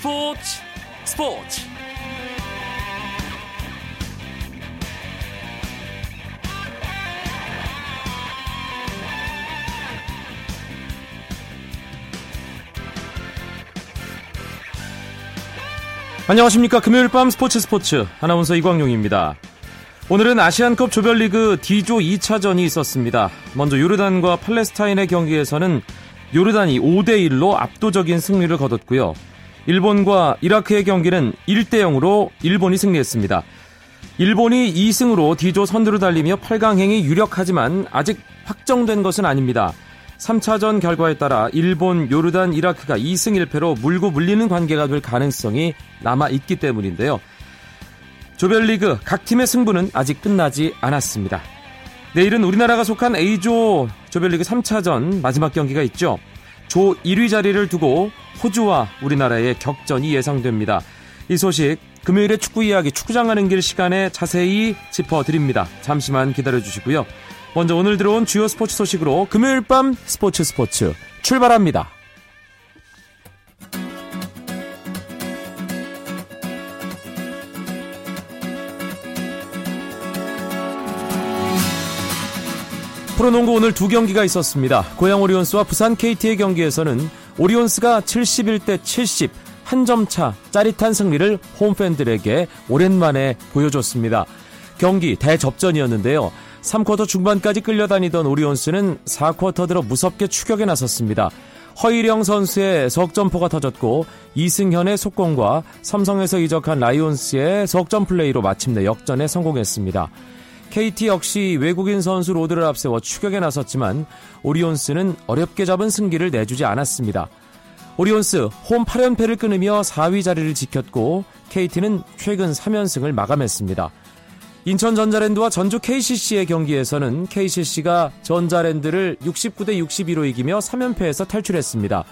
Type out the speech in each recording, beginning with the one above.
스포츠 스포츠. 안녕하십니까. 금요일 밤 스포츠 스포츠. 아나운서 이광용입니다. 오늘은 아시안컵 조별리그 D조 2차전이 있었습니다. 먼저 요르단과 팔레스타인의 경기에서는 요르단이 5대1로 압도적인 승리를 거뒀고요. 일본과 이라크의 경기는 1대 0으로 일본이 승리했습니다. 일본이 2승으로 D조 선두를 달리며 8강행이 유력하지만 아직 확정된 것은 아닙니다. 3차전 결과에 따라 일본, 요르단, 이라크가 2승 1패로 물고 물리는 관계가 될 가능성이 남아 있기 때문인데요. 조별리그 각 팀의 승부는 아직 끝나지 않았습니다. 내일은 우리나라가 속한 A조 조별리그 3차전 마지막 경기가 있죠. 조 1위 자리를 두고 호주와 우리나라의 격전이 예상됩니다. 이 소식 금요일에 축구 이야기 축구장 가는 길 시간에 자세히 짚어드립니다. 잠시만 기다려주시고요. 먼저 오늘 들어온 주요 스포츠 소식으로 금요일 밤 스포츠 스포츠 출발합니다. 프로농구 오늘 두 경기가 있었습니다. 고양 오리온스와 부산 KT의 경기에서는 오리온스가 71대 70 한 점 차 짜릿한 승리를 홈팬들에게 오랜만에 보여줬습니다. 경기 대접전이었는데요. 3쿼터 중반까지 끌려다니던 오리온스는 4쿼터 들어 무섭게 추격에 나섰습니다. 허일영 선수의 석점포가 터졌고 이승현의 속공과 삼성에서 이적한 라이온스의 석점 플레이로 마침내 역전에 성공했습니다. KT 역시 외국인 선수 로드를 앞세워 추격에 나섰지만 오리온스는 어렵게 잡은 승기를 내주지 않았습니다. 오리온스 홈 8연패를 끊으며 4위 자리를 지켰고 KT는 최근 3연승을 마감했습니다. 인천 전자랜드와 전주 KCC의 경기에서는 KCC가 전자랜드를 69대 62로 이기며 3연패에서 탈출했습니다.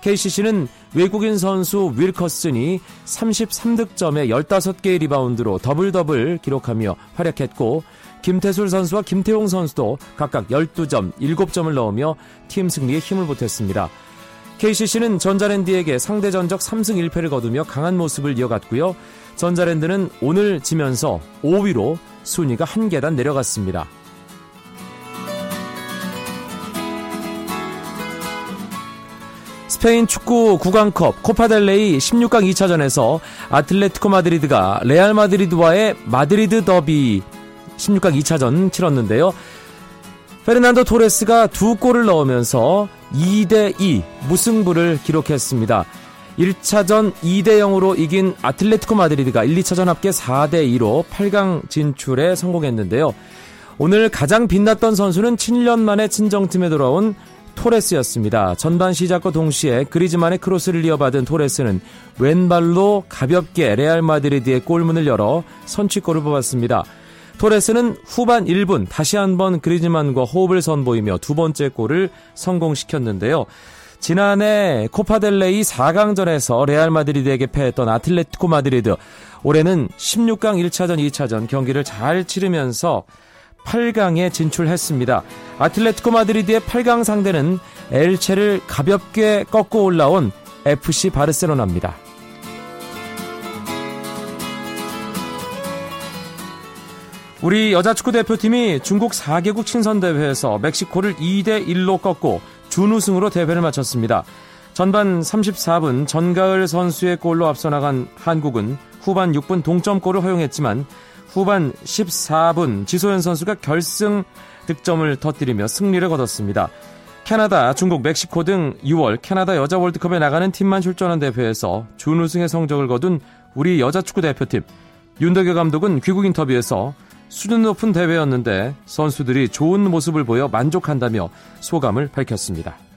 KCC는 외국인 선수 윌커슨이 33득점에 15개의 리바운드로 더블 더블 기록하며 활약했고 김태술 선수와 김태용 선수도 각각 12점, 7점을 넣으며 팀 승리에 힘을 보탰습니다. KCC는 전자랜드에게 상대 전적 3승 1패를 거두며 강한 모습을 이어갔고요. 전자랜드는 오늘 지면서 5위로 순위가 한 계단 내려갔습니다. 스페인 축구 구강컵 코파델레이 16강 2차전에서 아틀레티코 마드리드가 레알 마드리드와의 마드리드 더비 16강 2차전 치렀는데요. 페르난도 토레스가 두 골을 넣으면서 2대2 무승부를 기록했습니다. 1차전 2대0으로 이긴 아틀레티코 마드리드가 1, 2차전 합계 4대2로 8강 진출에 성공했는데요. 오늘 가장 빛났던 선수는 7년 만에 친정팀에 돌아온 토레스였습니다. 전반 시작과 동시에 그리즈만의 크로스를 이어받은 토레스는 왼발로 가볍게 레알 마드리드의 골문을 열어 선취골을 뽑았습니다. 토레스는 후반 1분 다시 한번 그리즈만과 호흡을 선보이며 두 번째 골을 성공시켰는데요. 지난해 코파델레이 4강전에서 레알 마드리드에게 패했던 아틀레티코 마드리드 올해는 16강 1차전 2차전 경기를 잘 치르면서 8강에 진출했습니다. 아틀레티코 마드리드의 8강 상대는 엘체를 가볍게 꺾고 올라온 FC 바르셀로나입니다. 우리 여자 축구 대표팀이 중국 4개국 친선 대회에서 멕시코를 2대 1로 꺾고 준우승으로 대회를 마쳤습니다. 전반 34분 전가을 선수의 골로 앞서 나간 한국은 후반 6분 동점골을 허용했지만 후반 14분 지소연 선수가 결승 득점을 터뜨리며 승리를 거뒀습니다. 캐나다, 중국, 멕시코 등 6월 캐나다 여자 월드컵에 나가는 팀만 출전한 대회에서 준우승의 성적을 거둔 우리 여자 축구 대표팀. 윤덕여 감독은 귀국 인터뷰에서 수준 높은 대회였는데 선수들이 좋은 모습을 보여 만족한다며 소감을 밝혔습니다.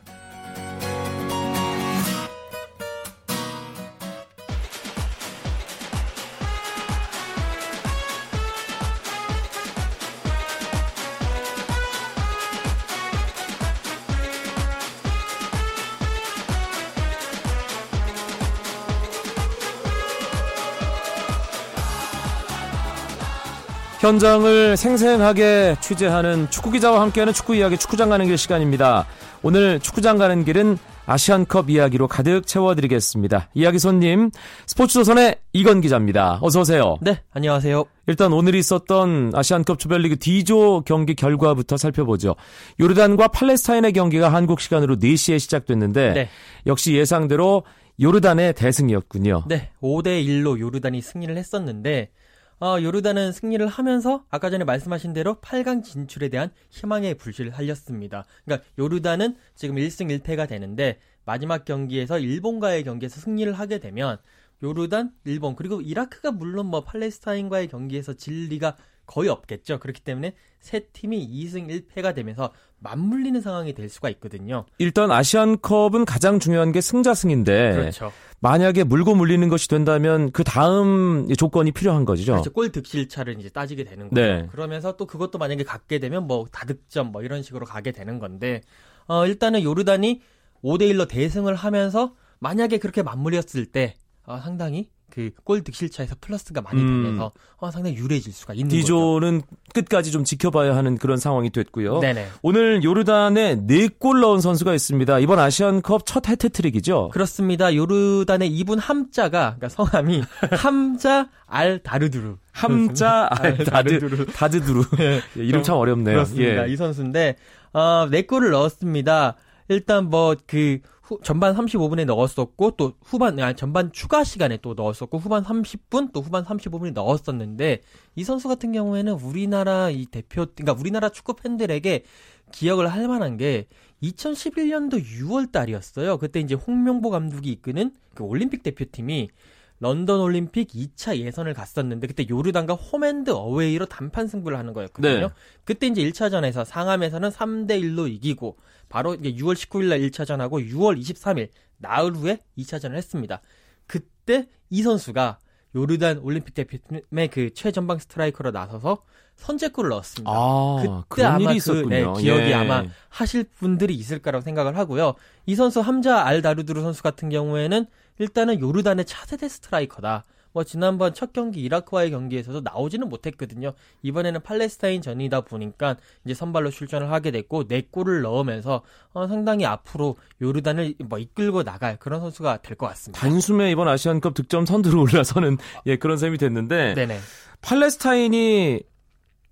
현장을 생생하게 취재하는 축구 기자와 함께하는 축구 이야기 축구장 가는 길 시간입니다. 오늘 축구장 가는 길은 아시안컵 이야기로 가득 채워드리겠습니다. 이야기 손님 스포츠조선의 이건 기자입니다. 어서 오세요. 네, 안녕하세요. 일단 오늘 있었던 아시안컵 조별리그 D조 경기 결과부터 살펴보죠. 요르단과 팔레스타인의 경기가 한국 시간으로 4시에 시작됐는데 네. 역시 예상대로 요르단의 대승이었군요. 네, 5대 1로 요르단이 승리를 했었는데 어, 요르단은 승리를 하면서 아까 전에 말씀하신 대로 8강 진출에 대한 희망의 불씨를 살렸습니다. 그러니까 요르단은 지금 1승 1패가 되는데 마지막 경기에서 일본과의 경기에서 승리를 하게 되면 요르단, 일본 그리고 이라크가 물론 뭐 팔레스타인과의 경기에서 질 리가 거의 없겠죠. 그렇기 때문에 세 팀이 2승 1패가 되면서 맞물리는 상황이 될 수가 있거든요. 일단 아시안컵은 가장 중요한 게 승자승인데 그렇죠. 만약에 물고 물리는 것이 된다면 그 다음 조건이 필요한 거죠. 그렇죠. 골 득실차를 이제 따지게 되는 거죠. 네. 그러면서 또 그것도 만약에 갖게 되면 뭐 다득점 뭐 이런 식으로 가게 되는 건데 어, 일단은 요르단이 5대 1로 대승을 하면서 만약에 그렇게 맞물렸을 때 어, 상당히 그 골 득실차에서 플러스가 많이 음. 되면서 어, 상당히 유리해질 수가 있는 D조는 거죠. 끝까지 좀 지켜봐야 하는 그런 상황이 됐고요. 네네. 오늘 요르단에 4골 넣은 선수가 있습니다. 이번 아시안컵 첫 해트트릭이죠? 그렇습니다. 요르단의 이분 함자가 그러니까 성함이 함자 알 다르두루. 함자 알 다르두루. 다드두루. 네. 예, 이름 참 어렵네요. 그렇습니다. 예. 이 선수인데 어, 4골을 넣었습니다. 일단 뭐 그 후, 전반 35분에 넣었었고 또 후반 아니 전반 추가 시간에 또 넣었었고 후반 30분 또 후반 35분에 넣었었는데 이 선수 같은 경우에는 우리나라 이 대표 그러니까 우리나라 축구 팬들에게 기억을 할 만한 게 2011년도 6월 달이었어요. 그때 이제 홍명보 감독이 이끄는 그 올림픽 대표팀이 런던 올림픽 2차 예선을 갔었는데 그때 요르단과 홈앤드 어웨이로 단판 승부를 하는 거였거든요. 네. 그때 이제 1차전에서 상암에서는 3대 1로 이기고 바로 이게 6월 19일 날 1차전하고 6월 23일 나흘 후에 2차전을 했습니다. 그때 이 선수가 요르단 올림픽 대표팀의 그 최전방 스트라이커로 나서서 선제골을 넣었습니다. 아, 그때 아마 그 네, 기억이 예. 아마 하실 분들이 있을 거라고 생각을 하고요. 이 선수 함자 알다르두르 선수 같은 경우에는 일단은 요르단의 차세대 스트라이커다. 뭐 지난번 첫 경기 이라크와의 경기에서도 나오지는 못했거든요. 이번에는 팔레스타인 전이다 보니까 이제 선발로 출전을 하게 됐고 네 골을 넣으면서 어, 상당히 앞으로 요르단을 뭐 이끌고 나갈 그런 선수가 될 것 같습니다. 단숨에 이번 아시안컵 득점 선두로 올라서는 예 그런 셈이 됐는데 네네. 팔레스타인이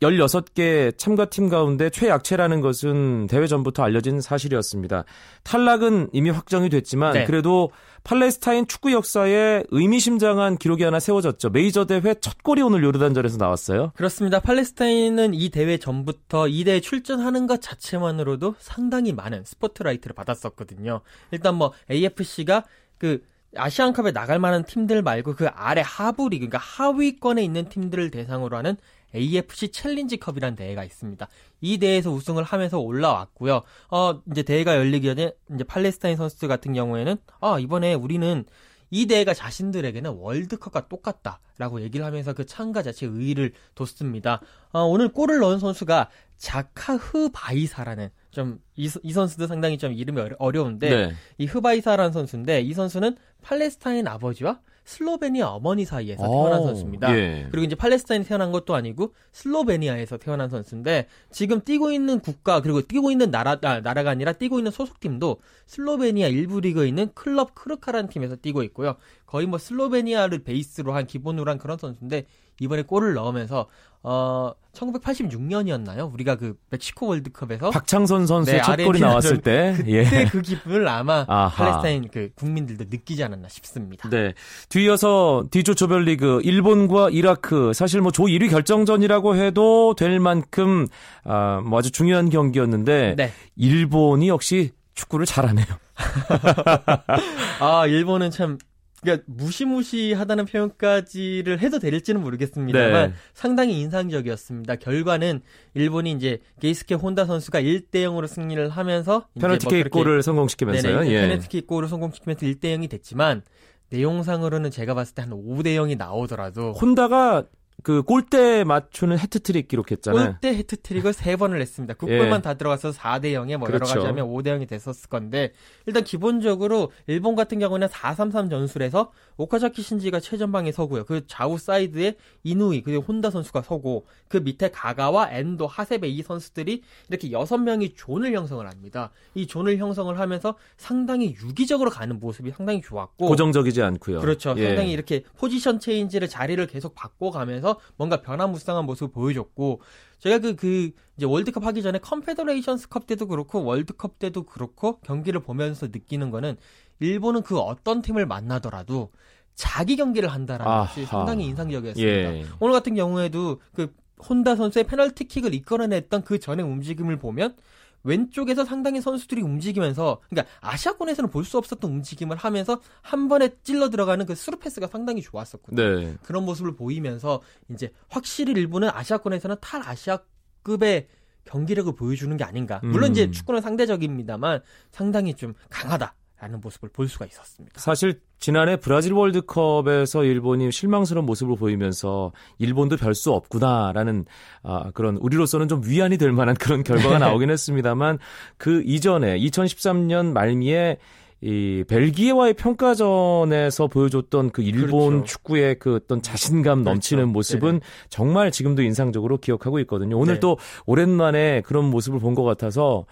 16개 참가팀 가운데 최약체라는 것은 대회 전부터 알려진 사실이었습니다. 탈락은 이미 확정이 됐지만 네. 그래도 팔레스타인 축구 역사에 의미심장한 기록이 하나 세워졌죠. 메이저 대회 첫 골이 오늘 요르단전에서 나왔어요. 그렇습니다. 팔레스타인은 이 대회 전부터 이 대회 출전하는 것 자체만으로도 상당히 많은 스포트라이트를 받았었거든요. 일단 뭐 AFC가 그 아시안컵에 나갈 만한 팀들 말고 그 아래 하부 리그, 그러니까 하위권에 있는 팀들을 대상으로 하는 AFC 챌린지컵이라는 대회가 있습니다. 이 대회에서 우승을 하면서 올라왔고요. 어, 이제 대회가 열리기 전에 이제 팔레스타인 선수들 같은 경우에는 아, 이번에 우리는 이 대회가 자신들에게는 월드컵과 똑같다라고 얘기를 하면서 그 참가 자체에 의의를 뒀습니다. 어, 오늘 골을 넣은 선수가 자카 흐바이사라는 좀 이, 이 선수도 상당히 좀 이름이 어려운데 네. 이 흐바이사라는 선수인데 이 선수는 팔레스타인 아버지와 슬로베니아 어머니 사이에서 태어난 오, 선수입니다. 예. 그리고 이제 팔레스타인에 태어난 것도 아니고 슬로베니아에서 태어난 선수인데 지금 뛰고 있는 국가 그리고 뛰고 있는 나라 아, 나라가 아니라 뛰고 있는 소속팀도 슬로베니아 일부 리그에 있는 클럽 크르카라는 팀에서 뛰고 있고요. 거의 뭐 슬로베니아를 베이스로 한 기본으로 한 그런 선수인데 이번에 골을 넣으면서 어 1986년이었나요? 우리가 그 멕시코 월드컵에서 박창선 선수의 네, 첫 골이 나왔을 때 그때 예. 그 기쁨을 아마 아하. 팔레스타인 그 국민들도 느끼지 않았나 싶습니다. 네. 뒤이어서 D조 조별리그 일본과 이라크 사실 뭐 조 1위 결정전이라고 해도 될 만큼 아, 뭐 아주 중요한 경기였는데 네. 일본이 역시 축구를 잘하네요. 아, 일본은 참 그러니까 무시무시하다는 표현까지를 해도 될지는 모르겠습니다만 네. 상당히 인상적이었습니다. 결과는 일본이 이제 게이스케 혼다 선수가 1대 0으로 승리를 하면서 페널티킥 뭐 골을 성공시키면서요. 예. 페널티킥 골을 성공시키면서 1대 0이 됐지만 내용상으로는 제가 봤을 때 한 5대 0이 나오더라도 혼다가 그 골대 맞추는 해트트릭 기록했잖아요. 골대 해트트릭을 세 번을 냈습니다. 국골만 예. 다 들어가서 4대 0에 뭐 그렇죠. 여러 가지 하면 5대 0이 됐었을 건데 일단 기본적으로 일본 같은 경우는 4-3-3 전술에서 오카자키 신지가 최전방에 서고요. 그 좌우 사이드에 이누이 그리고 혼다 선수가 서고 그 밑에 가가와 엔도, 하세베 이 선수들이 이렇게 6명이 존을 형성을 합니다. 이 존을 형성을 하면서 상당히 유기적으로 가는 모습이 상당히 좋았고 고정적이지 않고요. 그렇죠. 예. 상당히 이렇게 포지션 체인지를 자리를 계속 바꿔 가면서 하면서 뭔가 변화무쌍한 모습을 보여줬고 제가 그, 그, 이제 월드컵 하기 전에 컨페더레이션스컵 때도 그렇고 월드컵 때도 그렇고 경기를 보면서 느끼는 거는 일본은 그 어떤 팀을 만나더라도 자기 경기를 한다라는 아하. 것이 상당히 인상적이었습니다. 예. 오늘 같은 경우에도 그 혼다 선수의 페널티킥을 이끌어냈던 그 전의 움직임을 보면 왼쪽에서 상당히 선수들이 움직이면서 그러니까 아시아권에서는 볼 수 없었던 움직임을 하면서 한 번에 찔러 들어가는 그 스루 패스가 상당히 좋았었거든요. 네. 그런 모습을 보이면서 이제 확실히 일본은 아시아권에서는 탈 아시아급의 경기력을 보여주는 게 아닌가. 물론 음. 이제 축구는 상대적입니다만 상당히 좀 강하다. 라는 모습을 볼 수가 있었습니다. 사실 지난해 브라질 월드컵에서 일본이 실망스러운 모습을 보이면서 일본도 별 수 없구나라는 아, 그런 우리로서는 좀 위안이 될 만한 그런 결과가 네. 나오긴 했습니다만 그 이전에 2013년 말미에 이 벨기에와의 평가전에서 보여줬던 그 일본 그렇죠. 축구의 그 어떤 자신감 넘치는 그렇죠. 모습은 네 정말 지금도 인상적으로 기억하고 있거든요. 오늘 네. 또 오랜만에 그런 모습을 본 것 같아서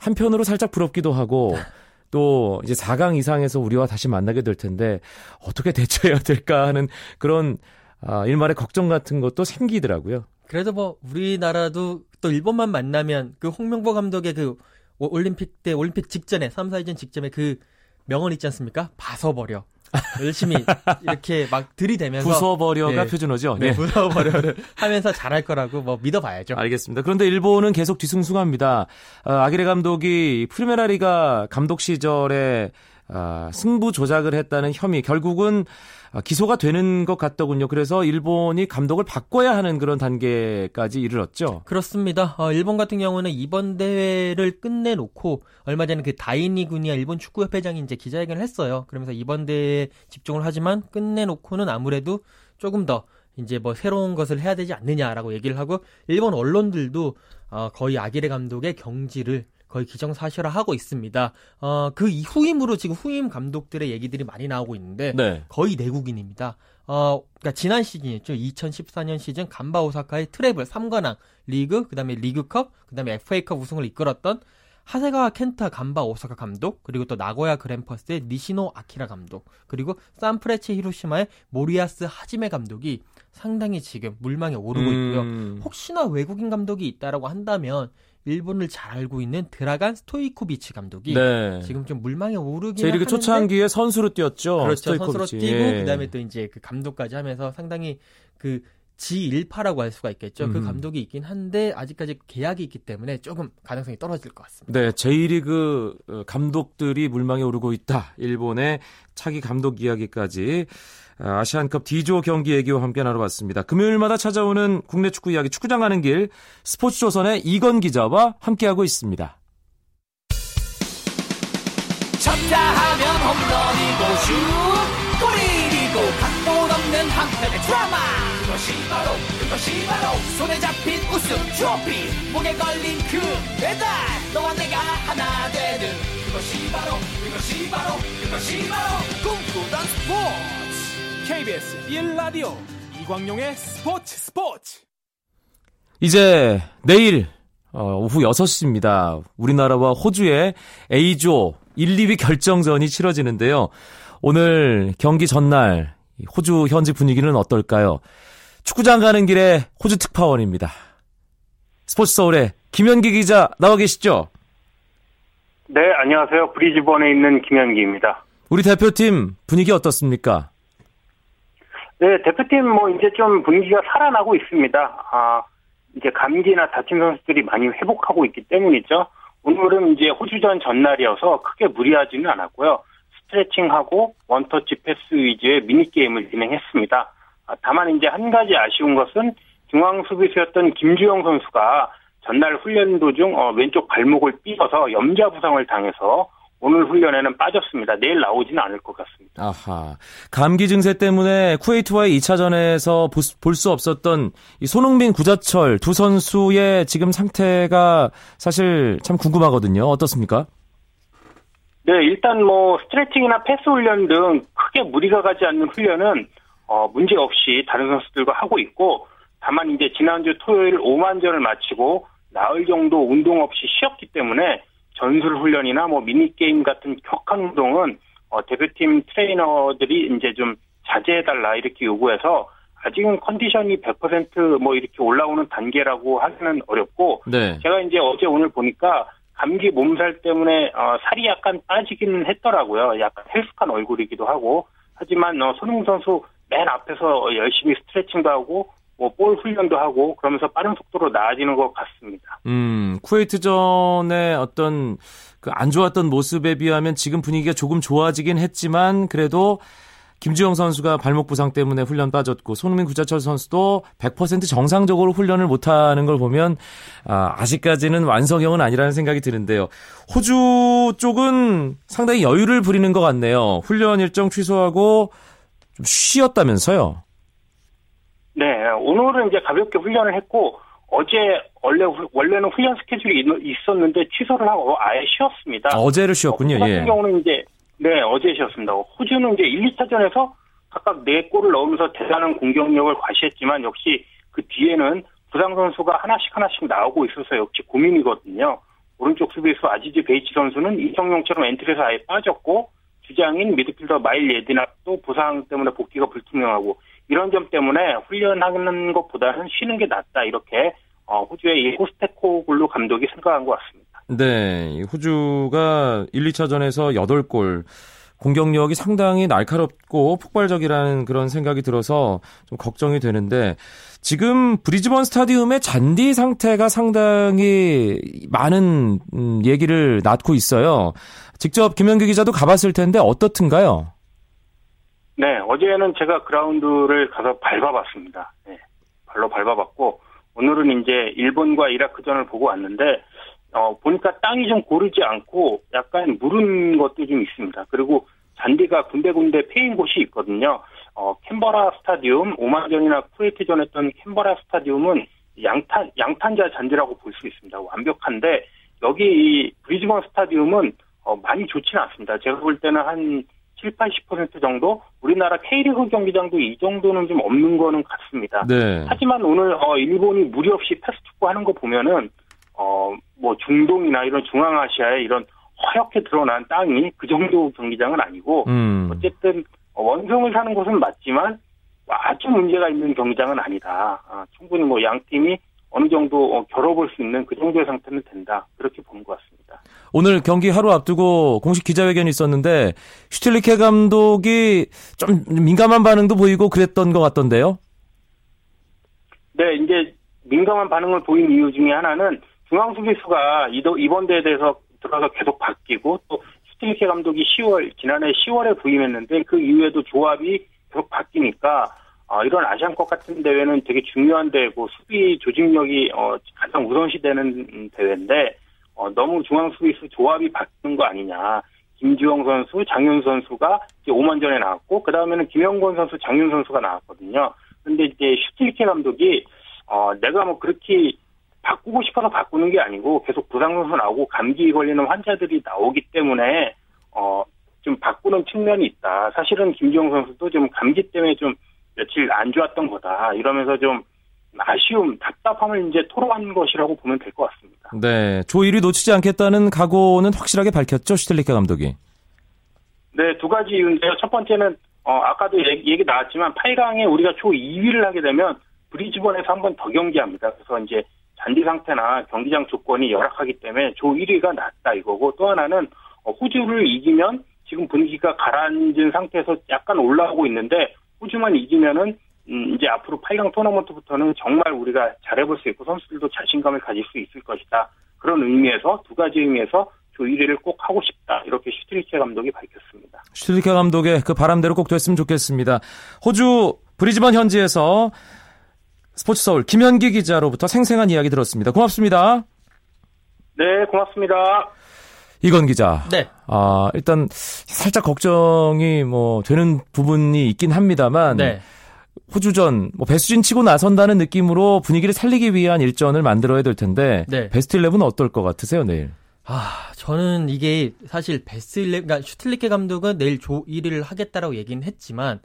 한편으로 살짝 부럽기도 하고 또 이제 4강 이상에서 우리와 다시 만나게 될 텐데 어떻게 대처해야 될까 하는 그런 아, 일말의 걱정 같은 것도 생기더라고요. 그래도 뭐 우리나라도 또 일본만 만나면 그 홍명보 감독의 그 올림픽 때 올림픽 직전에 3, 4위전 직전에 그 명언 있지 않습니까? 봐서 버려. 열심히 이렇게 막 들이대면서 부숴버려가 네. 표준어죠. 네, 네. 부숴버려를 하면서 잘할 거라고 뭐 믿어봐야죠. 알겠습니다. 그런데 일본은 계속 뒤숭숭합니다. 어, 아기레 감독이 프리메라리가 감독 시절에 어, 승부 조작을 했다는 혐의 결국은 아, 기소가 되는 것 같더군요. 그래서 일본이 감독을 바꿔야 하는 그런 단계까지 이르렀죠. 그렇습니다. 어, 일본 같은 경우는 이번 대회를 끝내놓고 얼마 전에 그 다이니 군이야 일본 축구협회장이 이제 기자회견을 했어요. 그러면서 이번 대회에 집중을 하지만 끝내놓고는 아무래도 조금 더 이제 뭐 새로운 것을 해야 되지 않느냐라고 얘기를 하고 일본 언론들도 어, 거의 아기레 감독의 경질을 거의 기정사실화 하고 있습니다. 어, 그 후임으로 지금 후임 감독들의 얘기들이 많이 나오고 있는데 네. 거의 내국인입니다. 어, 그러니까 지난 시즌이었죠. 2014년 시즌 간바 오사카의 트레블 3관왕 리그, 그다음에 리그컵, 그다음에 FA컵 우승을 이끌었던 하세가와 켄타 간바 오사카 감독, 그리고 또 나고야 그랜퍼스의 니시노 아키라 감독, 그리고 산프레체 히로시마의 모리야스 하지메 감독이 상당히 지금 물망에 오르고 있고요. 음. 혹시나 외국인 감독이 있다라고 한다면 일본을 잘 알고 있는 드라간 스토이코비치 감독이 네. 지금 좀 물망에 오르긴 J리그 초창기에 선수로 뛰었죠. 그렇죠. 선수로 뛰고 예. 그다음에 또 이제 그 감독까지 하면서 상당히 그 지일파라고 할 수가 있겠죠. 그 음. 그 감독이 있긴 한데 아직까지 계약이 있기 때문에 조금 가능성이 떨어질 것 같습니다. 네, J리그 어, 감독들이 물망에 오르고 있다. 일본의 차기 감독 이야기까지 아, 아시안컵 D조 경기 얘기와 함께 나눠봤습니다. 금요일마다 찾아오는 국내 축구 이야기 축구장 가는 길 스포츠조선의 이건 기자와 함께하고 있습니다. 쳤다 하면 홈런이고 슛 한편의 드라마 그것이 바로 그것이 바로 손에 잡힌 우승 트로피 목에 걸린 그 배달 너와 내가 하나 되는 그것이 바로 그것이 바로 그것이 바로 꿈꾸던 스포츠 KBS 1라디오 이광용의 스포츠 스포츠 이제 내일 어, 오후 6시입니다. 우리나라와 호주의 A조 1, 2위 결정전이 치러지는데요. 오늘 경기 전날 호주 현지 분위기는 어떨까요? 축구장 가는 길에 호주 특파원입니다. 스포츠 서울의 김현기 기자 나와 계시죠? 네, 안녕하세요. 브리즈번에 있는 김현기입니다. 우리 대표팀 분위기 어떻습니까? 네, 대표팀 뭐 이제 좀 분위기가 살아나고 있습니다. 아, 이제 감기나 다친 선수들이 많이 회복하고 있기 때문이죠. 오늘은 이제 호주전 전날이어서 크게 무리하지는 않았고요. 스트레칭하고 원터치 패스 위주의 미니게임을 진행했습니다. 아, 다만 이제 한 가지 아쉬운 것은 중앙 수비수였던 김주영 선수가 전날 훈련 도중 어, 왼쪽 발목을 삐어서 염좌 부상을 당해서 오늘 훈련에는 빠졌습니다. 내일 나오지는 않을 것 같습니다. 아하. 감기 증세 때문에 쿠웨이트와의 2차전에서 볼 수 없었던 손흥민, 구자철 두 선수의 지금 상태가 사실 참 궁금하거든요. 어떻습니까? 네, 일단 뭐 스트레칭이나 패스 훈련 등 크게 무리가 가지 않는 훈련은 어, 문제 없이 다른 선수들과 하고 있고 다만 이제 지난주 토요일 5만 전을 마치고 나흘 정도 운동 없이 쉬었기 때문에 전술 훈련이나 뭐 미니 게임 같은 격한 운동은 어, 대표팀 트레이너들이 이제 좀 자제해 달라 이렇게 요구해서 아직은 컨디션이 100%뭐 이렇게 올라오는 단계라고 하기는 어렵고 네. 제가 이제 어제 오늘 보니까 감기 몸살 때문에 어, 살이 약간 빠지기는 했더라고요. 약간 헬스한 얼굴이기도 하고 하지만 어, 손흥민 선수 맨 앞에서 열심히 스트레칭도 하고 뭐볼 훈련도 하고 그러면서 빠른 속도로 나아지는 것 같습니다. 음, 쿠웨이트전의 어떤 그 안 좋았던 모습에 비하면 지금 분위기가 조금 좋아지긴 했지만 그래도 김주영 선수가 발목 부상 때문에 훈련 빠졌고 손흥민 구자철 선수도 100% 정상적으로 훈련을 못하는 걸 보면 아, 아직까지는 완성형은 아니라는 생각이 드는데요. 호주 쪽은 상당히 여유를 부리는 것 같네요. 훈련 일정 취소하고 좀 쉬었다면서요? 네, 오늘은 이제 가볍게 훈련을 했고 어제 원래 원래는 훈련 스케줄이 있었는데 취소를 하고 아예 쉬었습니다. 어제를 쉬었군요. 어, 같은 예. 경우는 이제 네 어제 쉬었습니다. 호주는 이제 1, 2차전에서 각각 4골을 넣으면서 대단한 공격력을 과시했지만 역시 그 뒤에는 부상 선수가 하나씩 하나씩 나오고 있어서 역시 고민이거든요. 오른쪽 수비수 아지즈 베히치 선수는 기성용처럼 엔트리에서 아예 빠졌고 주장인 미드필더 마일 예디납도 부상 때문에 복귀가 불투명하고 이런 점 때문에 훈련하는 것보다는 쉬는 게 낫다 이렇게 어, 호주의 이 포스테코글루 감독이 생각한 것 같습니다. 네, 호주가 1, 2차전에서 8골 공격력이 상당히 날카롭고 폭발적이라는 그런 생각이 들어서 좀 걱정이 되는데 지금 브리즈번 스타디움의 잔디 상태가 상당히 많은 음, 얘기를 낳고 있어요. 직접 김현규 기자도 가봤을 텐데 어떻든가요? 네, 어제는 제가 그라운드를 가서 밟아봤습니다. 네, 발로 밟아봤고 오늘은 이제 일본과 이라크전을 보고 왔는데 어, 보니까 땅이 좀 고르지 않고 약간 무른 것도 좀 있습니다. 그리고 잔디가 군데군데 패인 곳이 있거든요. 어, 캔버라 스타디움, 오만전이나 쿠웨이트전 했던 캔버라 스타디움은 양탄, 양탄자 잔디라고 볼 수 있습니다. 완벽한데, 여기 이 브리즈번 스타디움은 어, 많이 좋지는 않습니다. 제가 볼 때는 한 7, 80% 정도 우리나라 K리그 경기장도 이 정도는 좀 없는 거는 같습니다. 네. 하지만 오늘 어, 일본이 무리 없이 패스트축구 하는 거 보면은 어, 뭐 중동이나 이런 중앙아시아에 이런 허옇게 드러난 땅이 그 정도 경기장은 아니고 음. 어쨌든 원성을 사는 곳은 맞지만 아주 문제가 있는 경기장은 아니다. 아, 충분히 뭐 양 팀이 어느 정도 어, 겨뤄볼 수 있는 그 정도의 상태는 된다. 그렇게 보는 것 같습니다. 오늘 경기 하루 앞두고 공식 기자회견이 있었는데 슈틸리케 감독이 좀 민감한 반응도 보이고 그랬던 것 같던데요. 네, 이제 민감한 반응을 보인 이유 중에 하나는 중앙 수비수가 이번 대회에 대해서 들어서 계속 바뀌고 또 슈틸리케 감독이 10월 지난해 10월에 부임했는데 그 이후에도 조합이 계속 바뀌니까 어, 이런 아시안컵 같은 대회는 되게 중요한 대회고 수비 조직력이 어, 가장 우선시되는 대회인데 어, 너무 중앙 수비수 조합이 바뀌는 거 아니냐. 김주영 선수, 장윤 선수가 이제 5만 전에 나왔고 그 다음에는 김영권 선수, 장윤 선수가 나왔거든요. 근데 이제 슈틸케 감독이 어, 내가 뭐 그렇게 바꾸고 싶어서 바꾸는 게 아니고 계속 부상 선수 나오고 감기 걸리는 환자들이 나오기 때문에 어, 좀 바꾸는 측면이 있다. 사실은 김주영 선수도 좀 감기 때문에 좀 며칠 안 좋았던 거다. 이러면서 좀 아쉬움, 답답함을 이제 토로한 것이라고 보면 될 것 같습니다. 네. 조 1위 놓치지 않겠다는 각오는 확실하게 밝혔죠, 슈틸리케 감독이. 네, 두 가지 이유인데요. 첫 번째는, 어, 아까도 얘기, 얘기 나왔지만 8강에 우리가 조 2위를 하게 되면 브리즈번에서 한 번 더 경기합니다. 그래서 이제 잔디 상태나 경기장 조건이 열악하기 때문에 조 1위가 낫다 이거고 또 하나는 어, 호주를 이기면 지금 분위기가 가라앉은 상태에서 약간 올라오고 있는데 호주만 이기면은 음, 이제 앞으로 8강 토너먼트부터는 정말 우리가 잘해볼 수 있고 선수들도 자신감을 가질 수 있을 것이다. 그런 의미에서 두 가지 의미에서 조 1위를 꼭 하고 싶다. 이렇게 슈틸리케 감독이 밝혔습니다. 슈틸리케 감독의 그 바람대로 꼭 됐으면 좋겠습니다. 호주 브리즈번 현지에서 스포츠 서울 김현기 기자로부터 생생한 이야기 들었습니다. 고맙습니다. 네, 고맙습니다. 이건 기자. 네. 아, 일단 살짝 걱정이 뭐 되는 부분이 있긴 합니다만 네. 호주전 뭐 배수진 치고 나선다는 느낌으로 분위기를 살리기 위한 일전을 만들어야 될 텐데 네. 베스트 11은 어떨 것 같으세요, 내일? 아, 저는 이게 사실 베스트 11, 그러니까 슈틀리케 감독은 내일 조 1위를 하겠다라고 얘기는 했지만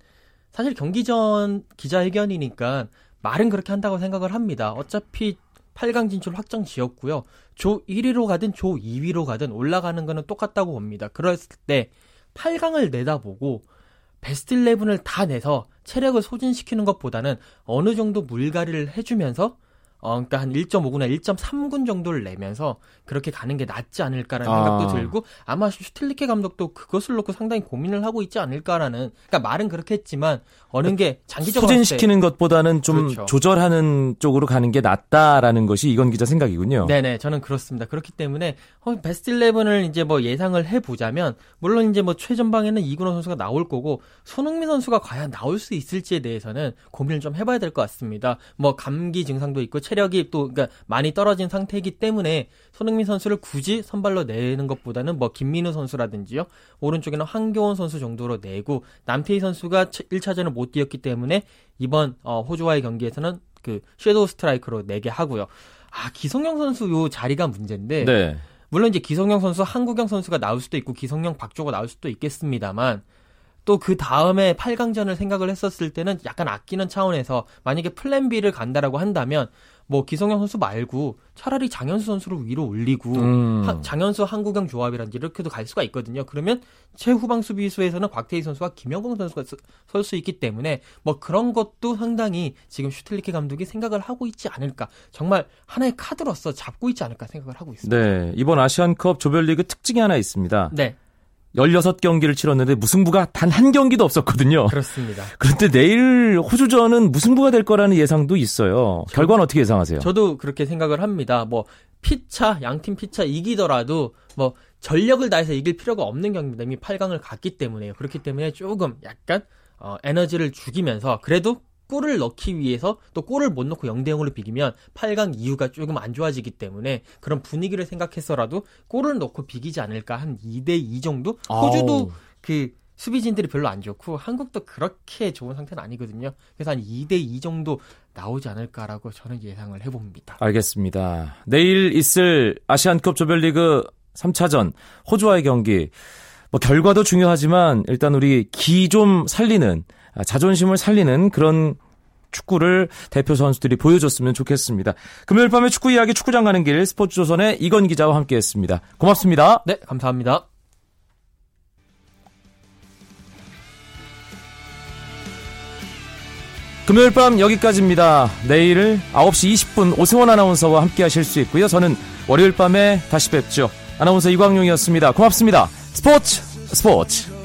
사실 경기 전 기자회견이니까 말은 그렇게 한다고 생각을 합니다. 어차피 8강 진출 확정 지었고요. 조 1위로 가든 조 2위로 가든 올라가는 거는 똑같다고 봅니다. 그랬을 때 8강을 내다보고 베스트 11을 다 내서 체력을 소진시키는 것보다는 어느 정도 물갈이를 해주면서 어, 그러니까 한 1.5구나 1.3군 정도를 내면서 그렇게 가는 게 낫지 않을까라는 아. 생각도 들고 아마 슈틸리케 감독도 그것을 놓고 상당히 고민을 하고 있지 않을까라는 그러니까 말은 그렇게 했지만 어느 게 장기적으로 봤을 때 소진시키는 것보다는 좀 그렇죠. 조절하는 쪽으로 가는 게 낫다라는 것이 이건 기자 생각이군요. 네네, 저는 그렇습니다. 그렇기 때문에 어, 베스트 11을 이제 뭐 예상을 해보자면 물론 이제 뭐 최전방에는 이근호 선수가 나올 거고 손흥민 선수가 과연 나올 수 있을지에 대해서는 고민을 좀 해봐야 될 것 같습니다. 뭐 감기 증상도 있고 체력이 또 그러니까 많이 떨어진 상태이기 때문에 손흥민 선수를 굳이 선발로 내는 것보다는 뭐 김민우 선수라든지요 오른쪽에는 황교원 선수 정도로 내고 남태희 선수가 1차전을 못 뛰었기 때문에 이번 어, 호주와의 경기에서는 그 섀도우 스트라이커로 내게 하고요. 아 기성용 선수 요 자리가 문제인데 네. 물론 이제 기성용 선수, 한국영 선수가 나올 수도 있고 기성용, 박주호가 나올 수도 있겠습니다만 또 그 다음에 8강전을 생각을 했었을 때는 약간 아끼는 차원에서 만약에 플랜 B를 간다라고 한다면 뭐 기성용 선수 말고 차라리 장현수 선수를 위로 올리고 음. 하- 장현수 한국영 조합이라든지 이렇게도 갈 수가 있거든요. 그러면 최후방 수비수에서는 곽태희 선수와 김영공 선수가 설 수 있기 때문에 뭐 그런 것도 상당히 지금 슈틸리케 감독이 생각을 하고 있지 않을까. 정말 하나의 카드로서 잡고 있지 않을까 생각을 하고 있습니다. 네. 이번 아시안컵 조별리그 특징이 하나 있습니다. 네, 16경기를 치렀는데 무승부가 단 한 경기도 없었거든요. 그렇습니다. 그런데 내일 호주전은 무승부가 될 거라는 예상도 있어요. 결과는 어떻게 예상하세요? 저도 그렇게 생각을 합니다. 뭐 피차 양팀 피차 이기더라도 뭐 전력을 다해서 이길 필요가 없는 경기입니다. 이미 8강을 갔기 때문에요. 그렇기 때문에 조금 약간 어, 에너지를 죽이면서 그래도 골을 넣기 위해서 또 골을 못 넣고 0대 0으로 비기면 8강 이후가 조금 안 좋아지기 때문에 그런 분위기를 생각해서라도 골을 넣고 비기지 않을까 한 2대 2 정도? 호주도 아우. 그 수비진들이 별로 안 좋고 한국도 그렇게 좋은 상태는 아니거든요. 그래서 한 2대 2 정도 나오지 않을까라고 저는 예상을 해봅니다. 알겠습니다. 내일 있을 아시안컵 조별리그 3차전 호주와의 경기. 뭐 결과도 중요하지만 일단 우리 기 좀 살리는 아, 자존심을 살리는 그런 축구를 대표 선수들이 보여줬으면 좋겠습니다. 금요일 밤에 축구 이야기 축구장 가는 길 스포츠조선의 이건 기자와 함께했습니다. 고맙습니다. 네, 감사합니다. 금요일 밤 여기까지입니다. 내일 9시 20분 오승원 아나운서와 함께 하실 수 있고요. 저는 월요일 밤에 다시 뵙죠. 아나운서 이광용이었습니다. 고맙습니다. 스포츠 스포츠